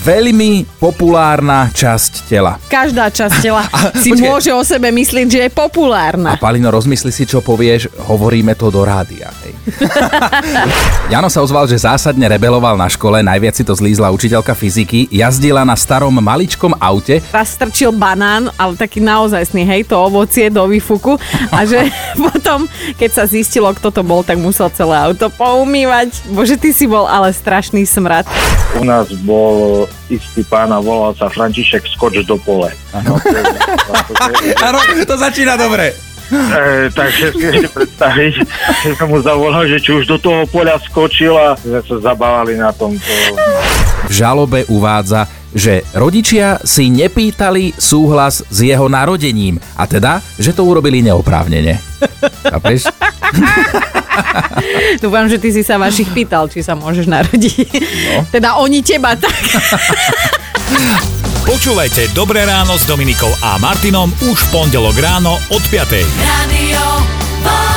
Veľmi populárna časť tela. Každá časť tela si počkaj. môže o sebe myslieť, že je A populárna. Palino, rozmysli si, čo povieš, hovoríme to do rádia. Hej. Jano sa ozval, že zásadne rebeloval na škole, najviac si to zlízla učiteľka fyziky, jazdila na starom maličkom aute, Raz strčil banán, ale taký naozajstný, hej, to ovocie do výfuku a že potom, keď sa zistilo, kto to bol, tak musel celé auto poumývať. Bože, ty si bol ale strašný smrad. U nás bol istý pán a volal sa František Skoč do pole. No, to Áno, to začína dobre. e, takže si ešte predstaviť, že som mu zavolal, že či už do toho poľa skočil a sme sa zabávali na tomto. V žalobe uvádza, že rodičia si nepýtali súhlas s jeho narodením a teda, že to urobili neoprávnene. Chápeš? Dúfam, že ty si sa vašich pýtal, či sa môžeš narodiť. No. Teda oni teba tak. Počúvajte Dobré ráno s Dominikou a Martinom už v pondelok ráno od 5. Radio.